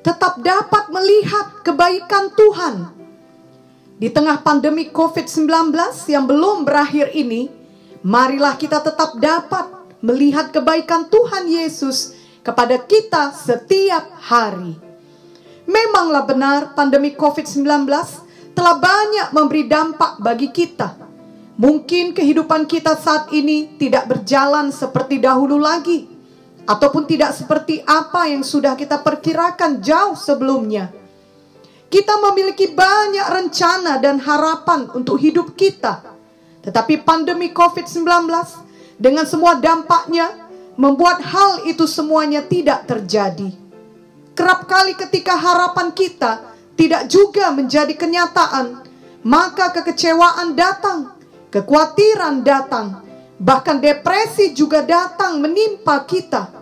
tetap dapat melihat kebaikan Tuhan. Di tengah pandemi COVID-19 yang belum berakhir ini, marilah kita tetap dapat melihat kebaikan Tuhan Yesus kepada kita setiap hari. Memanglah benar pandemi COVID-19 telah banyak memberi dampak bagi kita. Mungkin kehidupan kita saat ini tidak berjalan seperti dahulu lagi ataupun tidak seperti apa yang sudah kita perkirakan jauh sebelumnya. Kita memiliki banyak rencana dan harapan untuk hidup kita. Tetapi pandemi COVID-19 dengan semua dampaknya membuat hal itu semuanya tidak terjadi. Kerap kali ketika harapan kita tidak juga menjadi kenyataan, maka kekecewaan datang, kekhawatiran datang, bahkan depresi juga datang menimpa kita.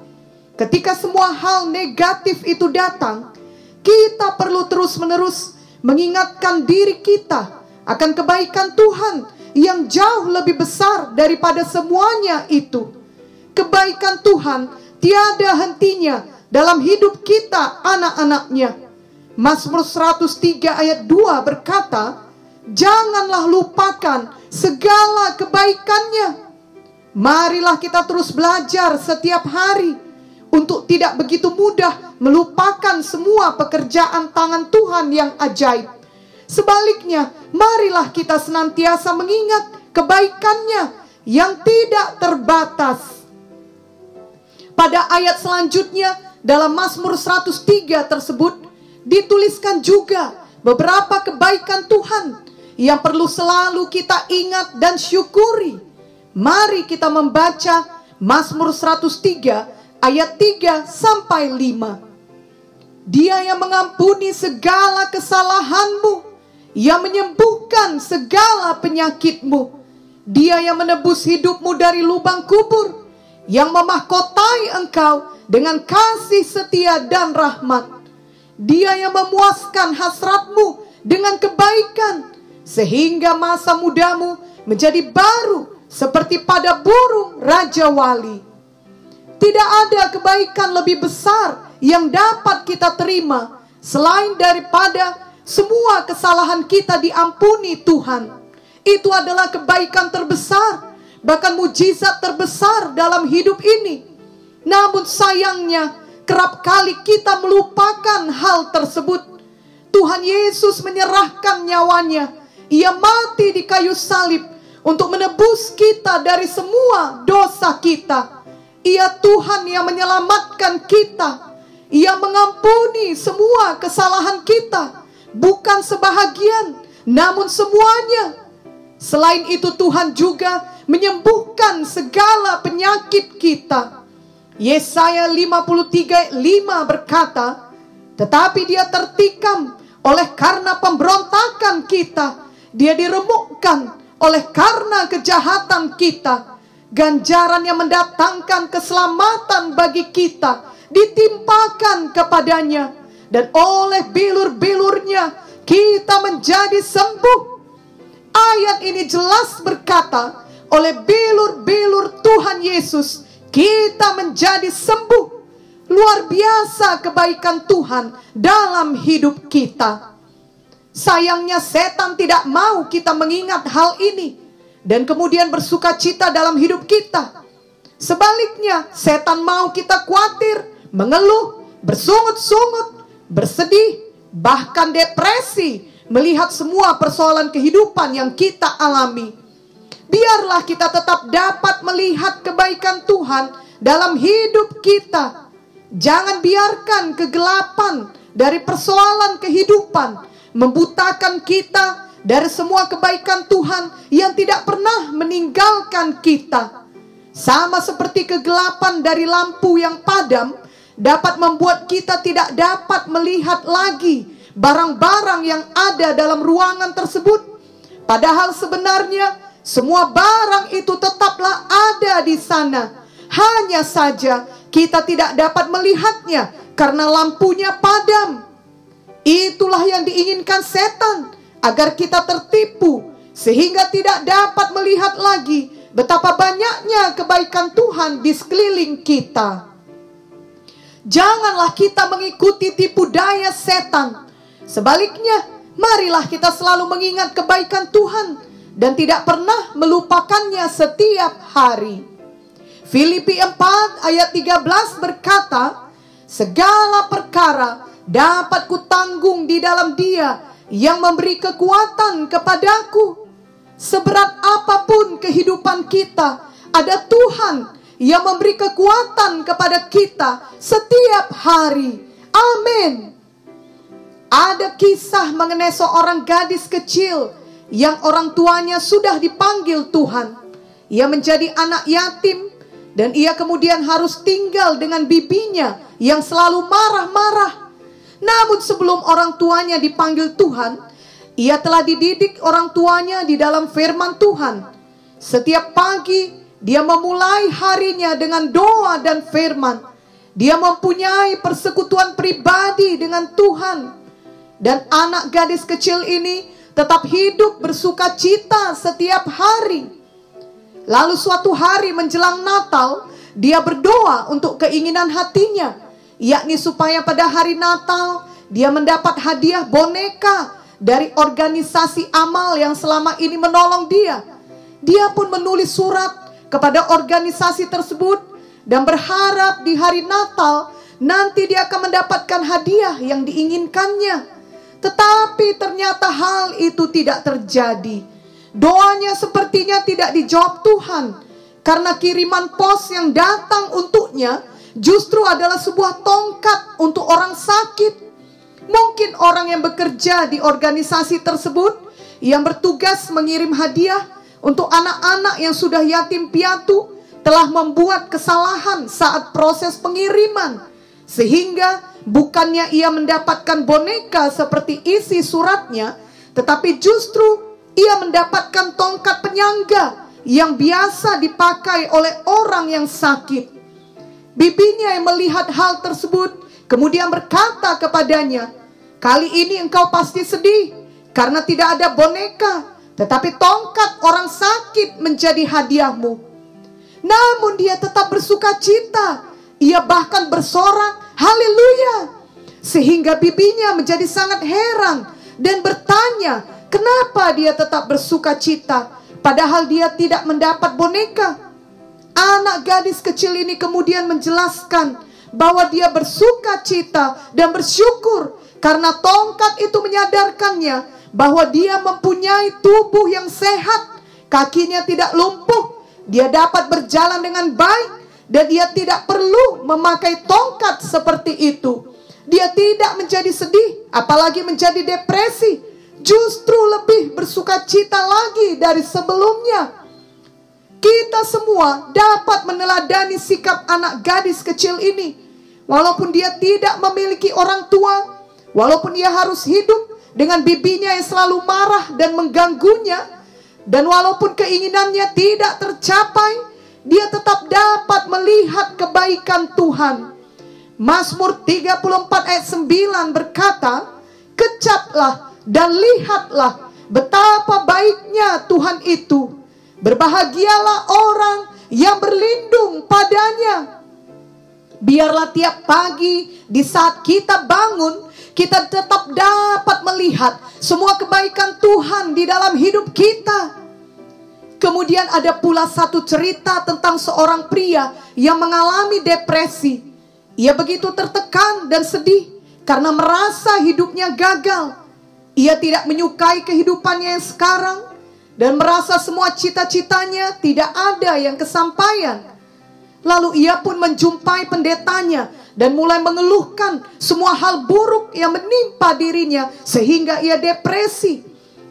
Ketika semua hal negatif itu datang, kita perlu terus-menerus mengingatkan diri kita akan kebaikan Tuhan yang jauh lebih besar daripada semuanya itu. Kebaikan Tuhan tiada hentinya dalam hidup kita anak-anaknya. Mazmur 103 ayat 2 berkata, Janganlah lupakan segala kebaikannya. Marilah kita terus belajar setiap hari untuk tidak begitu mudah melupakan semua pekerjaan tangan Tuhan yang ajaib. Sebaliknya, marilah kita senantiasa mengingat kebaikannya yang tidak terbatas. Pada ayat selanjutnya dalam Mazmur 103 tersebut dituliskan juga beberapa kebaikan Tuhan yang perlu selalu kita ingat dan syukuri. Mari kita membaca Mazmur 103 ayat 3 sampai 5. Dia yang mengampuni segala kesalahanmu, yang menyembuhkan segala penyakitmu. Dia yang menebus hidupmu dari lubang kubur, yang memahkotai engkau dengan kasih setia dan rahmat. Dia yang memuaskan hasratmu dengan kebaikan, sehingga masa mudamu menjadi baru seperti pada burung Raja Wali. Tidak ada kebaikan lebih besar yang dapat kita terima selain daripada semua kesalahan kita diampuni Tuhan. Itu adalah kebaikan terbesar, bahkan mujizat terbesar dalam hidup ini. Namun sayangnya, kerap kali kita melupakan hal tersebut. Tuhan Yesus menyerahkan nyawanya. Ia mati di kayu salib untuk menebus kita dari semua dosa kita. Ia Tuhan yang menyelamatkan kita. Ia mengampuni semua kesalahan kita. Bukan sebahagian, namun semuanya. Selain itu Tuhan juga menyembuhkan segala penyakit kita. Yesaya 53 5 berkata, tetapi dia tertikam oleh karena pemberontakan kita. Dia diremukkan oleh karena kejahatan kita ganjaran yang mendatangkan keselamatan bagi kita ditimpakan kepadanya dan oleh bilur-bilurnya kita menjadi sembuh. Ayat ini jelas berkata, oleh bilur-bilur Tuhan Yesus kita menjadi sembuh. Luar biasa kebaikan Tuhan dalam hidup kita. Sayangnya setan tidak mau kita mengingat hal ini dan kemudian bersuka cita dalam hidup kita. Sebaliknya, setan mau kita khawatir, mengeluh, bersungut-sungut, bersedih, bahkan depresi melihat semua persoalan kehidupan yang kita alami. Biarlah kita tetap dapat melihat kebaikan Tuhan dalam hidup kita. Jangan biarkan kegelapan dari persoalan kehidupan membutakan kita dari semua kebaikan Tuhan yang tidak pernah meninggalkan kita. Sama seperti kegelapan dari lampu yang padam dapat membuat kita tidak dapat melihat lagi barang-barang yang ada dalam ruangan tersebut. Padahal sebenarnya semua barang itu tetaplah ada di sana. Hanya saja kita tidak dapat melihatnya karena lampunya padam. Itulah yang diinginkan setan agar kita tertipu sehingga tidak dapat melihat lagi betapa banyaknya kebaikan Tuhan di sekeliling kita. Janganlah kita mengikuti tipu daya setan. Sebaliknya, marilah kita selalu mengingat kebaikan Tuhan dan tidak pernah melupakannya setiap hari. Filipi 4 ayat 13 berkata, Segala perkara dapat kutanggung di dalam dia yang memberi kekuatan kepadaku. Seberat apa pun kehidupan kita, ada Tuhan yang memberi kekuatan kepada kita setiap hari. Amin. Ada kisah mengenai seorang gadis kecil yang orang tuanya sudah dipanggil Tuhan. Ia menjadi anak yatim dan ia kemudian harus tinggal dengan bibinya yang selalu marah-marah. Namun sebelum orang tuanya dipanggil Tuhan, ia telah dididik orang tuanya di dalam firman Tuhan. Setiap pagi dia memulai harinya dengan doa dan firman. Dia mempunyai persekutuan pribadi dengan Tuhan. Dan anak gadis kecil ini tetap hidup bersuka cita setiap hari. Lalu suatu hari menjelang Natal, dia berdoa untuk keinginan hatinya, yakni supaya pada hari Natal dia mendapat hadiah boneka dari organisasi amal yang selama ini menolong dia. Dia pun menulis surat kepada organisasi tersebut dan berharap di hari Natal nanti dia akan mendapatkan hadiah yang diinginkannya. Tetapi ternyata hal itu tidak terjadi. Doanya sepertinya tidak dijawab Tuhan karena kiriman pos yang datang untuknya justru adalah sebuah tongkat untuk orang sakit. Mungkin orang yang bekerja di organisasi tersebut yang bertugas mengirim hadiah untuk anak-anak yang sudah yatim piatu telah membuat kesalahan saat proses pengiriman sehingga bukannya ia mendapatkan boneka seperti isi suratnya tetapi justru ia mendapatkan tongkat penyangga yang biasa dipakai oleh orang yang sakit bibinya yang melihat hal tersebut kemudian berkata kepadanya kali ini engkau pasti sedih karena tidak ada boneka tetapi tongkat orang sakit menjadi hadiahmu. Namun dia tetap bersuka cita. Ia bahkan bersorak, haleluya. Sehingga bibinya menjadi sangat heran dan bertanya, kenapa dia tetap bersuka cita padahal dia tidak mendapat boneka. Anak gadis kecil ini kemudian menjelaskan bahwa dia bersuka cita dan bersyukur karena tongkat itu menyadarkannya bahwa dia mempunyai tubuh yang sehat, kakinya tidak lumpuh, dia dapat berjalan dengan baik, dan dia tidak perlu memakai tongkat seperti itu. Dia tidak menjadi sedih, apalagi menjadi depresi, justru lebih bersuka cita lagi dari sebelumnya. Kita semua dapat meneladani sikap anak gadis kecil ini, walaupun dia tidak memiliki orang tua, walaupun dia harus hidup dengan bibinya yang selalu marah dan mengganggunya dan walaupun keinginannya tidak tercapai dia tetap dapat melihat kebaikan Tuhan. Mazmur 34 ayat 9 berkata kecaplah dan lihatlah betapa baiknya Tuhan itu berbahagialah orang yang berlindung padanya biarlah tiap pagi di saat kita bangun kita tetap dapat melihat semua kebaikan Tuhan di dalam hidup kita. Kemudian ada pula satu cerita tentang seorang pria yang mengalami depresi. Ia begitu tertekan dan sedih karena merasa hidupnya gagal. Ia tidak menyukai kehidupannya yang sekarang dan merasa semua cita-citanya tidak ada yang kesampaian. Lalu ia pun menjumpai pendetanya dan mulai mengeluhkan semua hal buruk yang menimpa dirinya sehingga ia depresi.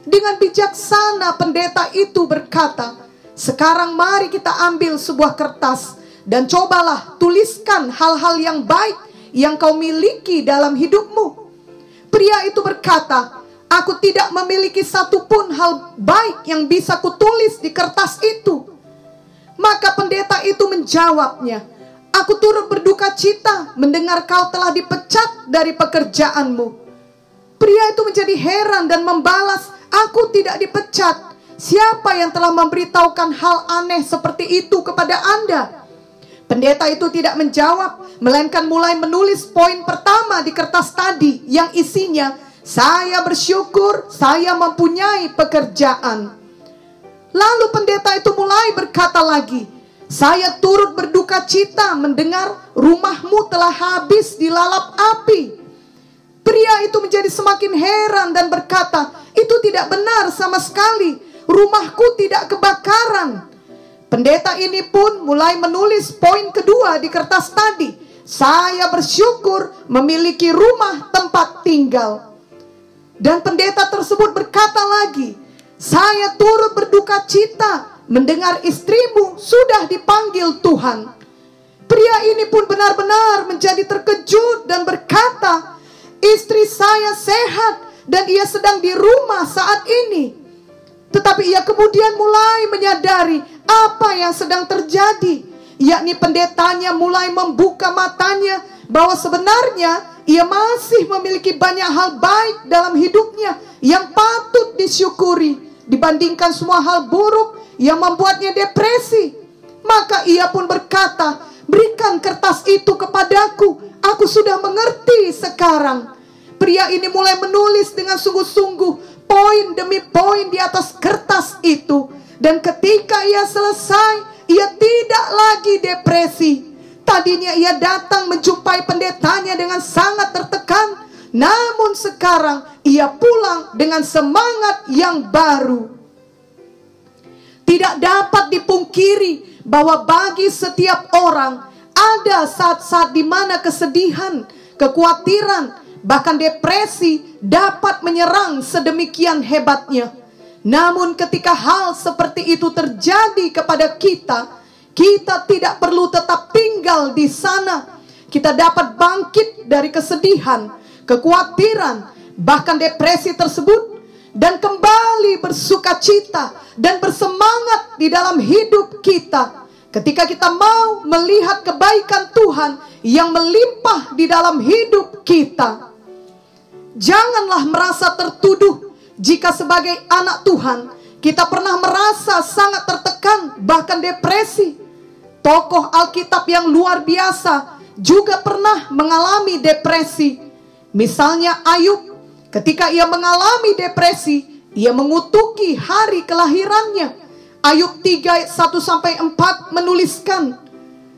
Dengan bijaksana pendeta itu berkata, "Sekarang mari kita ambil sebuah kertas dan cobalah tuliskan hal-hal yang baik yang kau miliki dalam hidupmu." Pria itu berkata, "Aku tidak memiliki satupun hal baik yang bisa kutulis di kertas itu." Maka pendeta itu menjawabnya, Aku turut berduka cita mendengar kau telah dipecat dari pekerjaanmu. Pria itu menjadi heran dan membalas, aku tidak dipecat. Siapa yang telah memberitahukan hal aneh seperti itu kepada Anda? Pendeta itu tidak menjawab, melainkan mulai menulis poin pertama di kertas tadi yang isinya, "Saya bersyukur saya mempunyai pekerjaan." Lalu pendeta itu mulai berkata lagi, "Saya turut berduka cita mendengar rumahmu telah habis dilalap api." Pria itu menjadi semakin heran dan berkata, "Itu tidak benar sama sekali. Rumahku tidak kebakaran." Pendeta ini pun mulai menulis poin kedua di kertas tadi. Saya bersyukur memiliki rumah tempat tinggal. Dan pendeta tersebut berkata lagi, saya turut berduka cita mendengar istrimu sudah dipanggil Tuhan. Pria ini pun benar-benar menjadi terkejut dan berkata, istri saya sehat dan ia sedang di rumah saat ini. Tetapi ia kemudian mulai menyadari apa yang sedang terjadi, yakni pendetanya mulai membuka matanya bahwa sebenarnya ia masih memiliki banyak hal baik dalam hidupnya yang patut disyukuri dibandingkan semua hal buruk yang membuatnya depresi. Maka ia pun berkata, "Berikan kertas itu kepadaku, aku sudah mengerti sekarang." Pria ini mulai menulis dengan sungguh-sungguh poin demi poin di atas kertas itu dan ketika ia selesai, ia tidak lagi depresi. Tadinya ia datang menjumpai pendetanya dengan sangat tertekan, namun sekarang ia pulang dengan semangat yang baru. Tidak dapat dipungkiri bahwa bagi setiap orang ada saat-saat di mana kesedihan, kekhawatiran, bahkan depresi dapat menyerang sedemikian hebatnya. Namun ketika hal seperti itu terjadi kepada kita, kita tidak perlu tetap tinggal di sana. Kita dapat bangkit dari kesedihan, kekhawatiran, bahkan depresi tersebut dan kembali bersuka cita dan bersemangat di dalam hidup kita. Ketika kita mau melihat kebaikan Tuhan yang melimpah di dalam hidup kita. Janganlah merasa tertuduh jika sebagai anak Tuhan kita pernah merasa sangat tertekan, bahkan depresi, tokoh Alkitab yang luar biasa juga pernah mengalami depresi. Misalnya Ayub, ketika ia mengalami depresi, ia mengutuki hari kelahirannya. Ayub 3 1 sampai 4 menuliskan,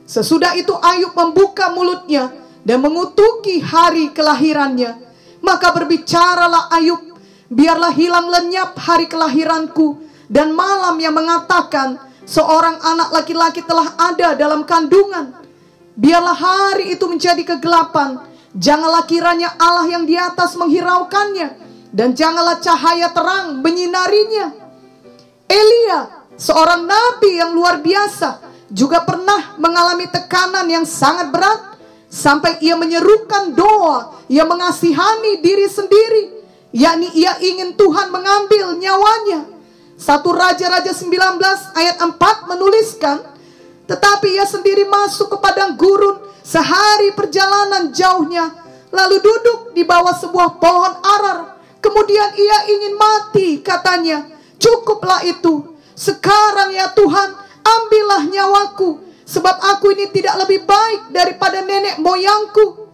sesudah itu Ayub membuka mulutnya dan mengutuki hari kelahirannya. Maka berbicaralah Ayub Biarlah hilang lenyap hari kelahiranku dan malam yang mengatakan seorang anak laki-laki telah ada dalam kandungan. Biarlah hari itu menjadi kegelapan. Janganlah kiranya Allah yang di atas menghiraukannya dan janganlah cahaya terang menyinarinya. Elia, seorang nabi yang luar biasa, juga pernah mengalami tekanan yang sangat berat sampai ia menyerukan doa yang mengasihani diri sendiri yakni ia ingin Tuhan mengambil nyawanya. Satu Raja-Raja 19 ayat 4 menuliskan, tetapi ia sendiri masuk ke padang gurun sehari perjalanan jauhnya, lalu duduk di bawah sebuah pohon arar. Kemudian ia ingin mati, katanya. Cukuplah itu. Sekarang ya Tuhan, ambillah nyawaku, sebab aku ini tidak lebih baik daripada nenek moyangku.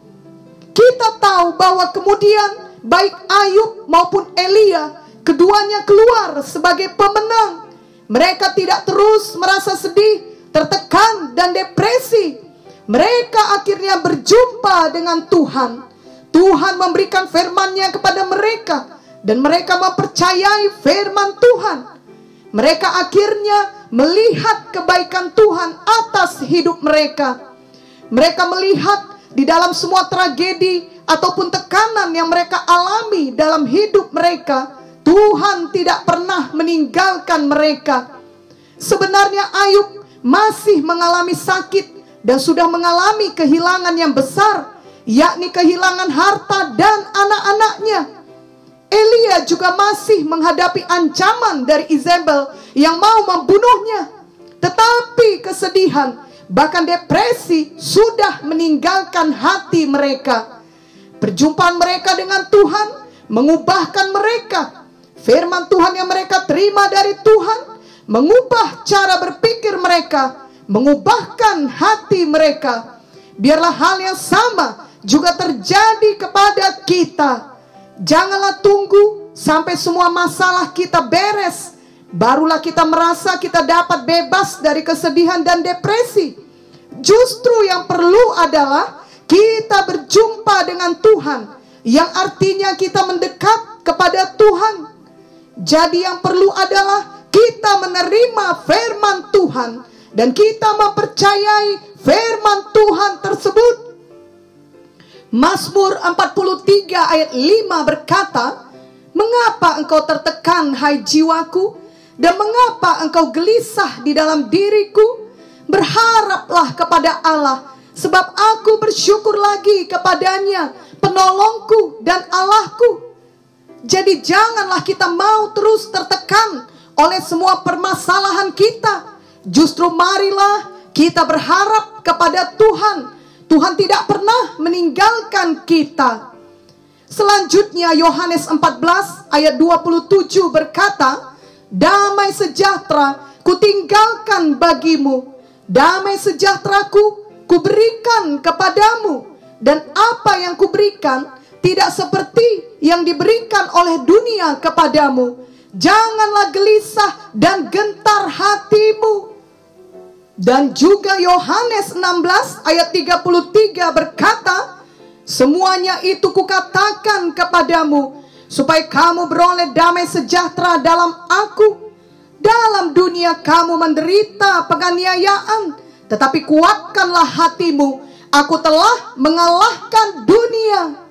Kita tahu bahwa kemudian baik Ayub maupun Elia, keduanya keluar sebagai pemenang. Mereka tidak terus merasa sedih, tertekan, dan depresi. Mereka akhirnya berjumpa dengan Tuhan. Tuhan memberikan firman-Nya kepada mereka, dan mereka mempercayai firman Tuhan. Mereka akhirnya melihat kebaikan Tuhan atas hidup mereka. Mereka melihat di dalam semua tragedi, ataupun tekanan yang mereka alami dalam hidup mereka, Tuhan tidak pernah meninggalkan mereka. Sebenarnya Ayub masih mengalami sakit dan sudah mengalami kehilangan yang besar, yakni kehilangan harta dan anak-anaknya. Elia juga masih menghadapi ancaman dari Isabel yang mau membunuhnya. Tetapi kesedihan, bahkan depresi sudah meninggalkan hati mereka. Perjumpaan mereka dengan Tuhan mengubahkan mereka. Firman Tuhan yang mereka terima dari Tuhan mengubah cara berpikir mereka mengubahkan hati mereka. Biarlah hal yang sama juga terjadi kepada kita. Janganlah tunggu sampai semua masalah kita beres, barulah kita merasa kita dapat bebas dari kesedihan dan depresi. Justru yang perlu adalah kita berjumpa dengan Tuhan, yang artinya kita mendekat kepada Tuhan. Jadi yang perlu adalah kita menerima firman Tuhan dan kita mempercayai firman Tuhan tersebut. Mazmur 43 ayat 5 berkata, Mengapa engkau tertekan hai jiwaku dan mengapa engkau gelisah di dalam diriku? Berharaplah kepada Allah sebab aku bersyukur lagi kepadanya penolongku dan Allahku. Jadi janganlah kita mau terus tertekan oleh semua permasalahan kita. Justru marilah kita berharap kepada Tuhan. Tuhan tidak pernah meninggalkan kita. Selanjutnya Yohanes 14 ayat 27 berkata, Damai sejahtera kutinggalkan bagimu, damai sejahteraku kuberikan kepadamu. Dan apa yang kuberikan tidak seperti yang diberikan oleh dunia kepadamu. Janganlah gelisah dan gentar hatimu. Dan juga Yohanes 16 ayat 33 berkata, Semuanya itu kukatakan kepadamu, supaya kamu beroleh damai sejahtera dalam aku. Dalam dunia kamu menderita penganiayaan, tetapi kuatkanlah hatimu. Aku telah mengalahkan dunia.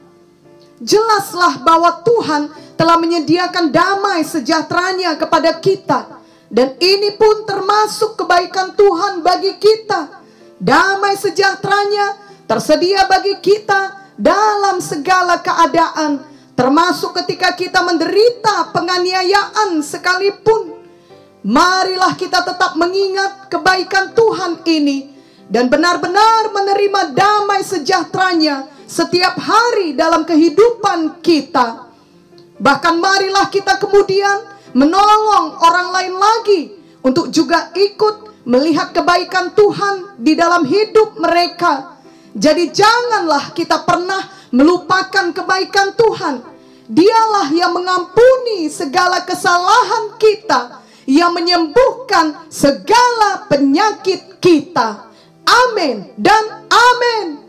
Jelaslah bahwa Tuhan telah menyediakan damai sejahteranya kepada kita. Dan ini pun termasuk kebaikan Tuhan bagi kita. Damai sejahteranya tersedia bagi kita dalam segala keadaan. Termasuk ketika kita menderita penganiayaan sekalipun. Marilah kita tetap mengingat kebaikan Tuhan ini. Dan benar-benar menerima damai sejahteranya setiap hari dalam kehidupan kita. Bahkan marilah kita kemudian menolong orang lain lagi untuk juga ikut melihat kebaikan Tuhan di dalam hidup mereka. Jadi janganlah kita pernah melupakan kebaikan Tuhan. Dialah yang mengampuni segala kesalahan kita, yang menyembuhkan segala penyakit kita. Amin dan amin.